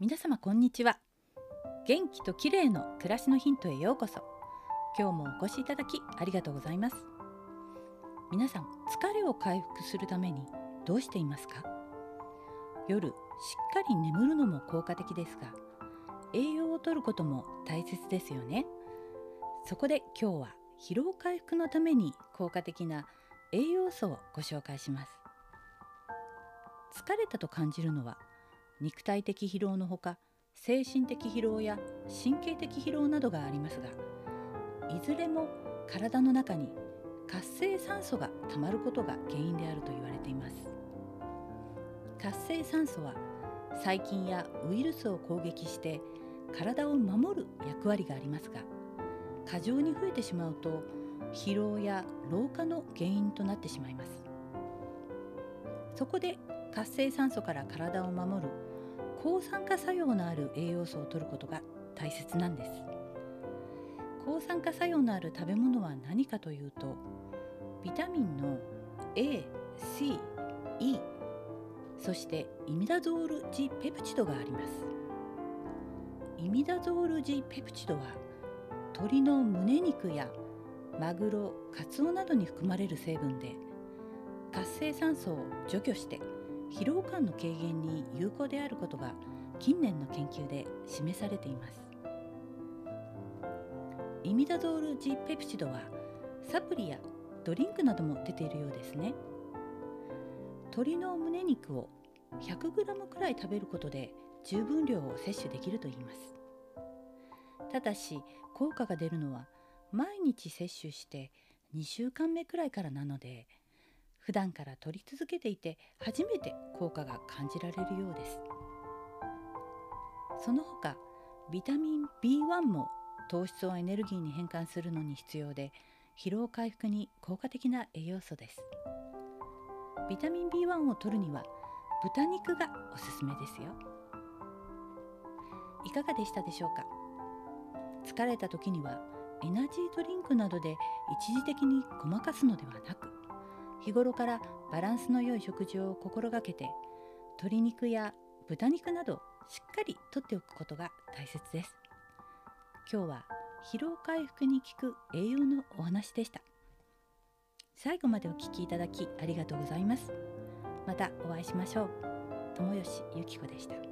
皆様こんにちは。元気と綺麗の暮らしのヒントへようこそ。今日もお越しいただきありがとうございます。皆さん疲れを回復するためにどうしていますか？夜しっかり眠るのも効果的ですが栄養をとることも大切ですよね。そこで今日は疲労回復のために効果的な栄養素をご紹介します。疲れたと感じるのは肉体的疲労のほか精神的疲労や神経的疲労などがありますがいずれも体の中に活性酸素がたまることが原因であると言われています。活性酸素は細菌やウイルスを攻撃して体を守る役割がありますが過剰に増えてしまうと疲労や老化の原因となってしまいます。そこで活性酸素から体を守る抗酸化作用のある栄養素を摂ることが大切なんです。抗酸化作用のある食べ物は何かというとビタミンの A、C、E そしてイミダゾール G ペプチドがあります。イミダゾール G ペプチドは鶏の胸肉やマグロ、カツオなどに含まれる成分で活性酸素を除去して疲労感の軽減に有効であることが近年の研究で示されています。イミダゾール G ペプチドはサプリやドリンクなども出ているようですね。鶏の胸肉を 100g くらい食べることで十分量を摂取できるといいます。ただし効果が出るのは毎日摂取して2週間目くらいからなので普段から取り続けていて初めて効果が感じられるようです。その他ビタミン B1 も糖質をエネルギーに変換するのに必要で疲労回復に効果的な栄養素です。ビタミン B1 を摂るには豚肉がおすすめですよ。いかがでしたでしょうか？疲れた時にはエナジードリンクなどで一時的にごまかすのではなく日頃からバランスの良い食事を心がけて鶏肉や豚肉などしっかりとっておくことが大切です。今日は疲労回復に効く栄養のお話でした。最後までお聞きいただきありがとうございます。またお会いしましょう。友吉ゆき子でした。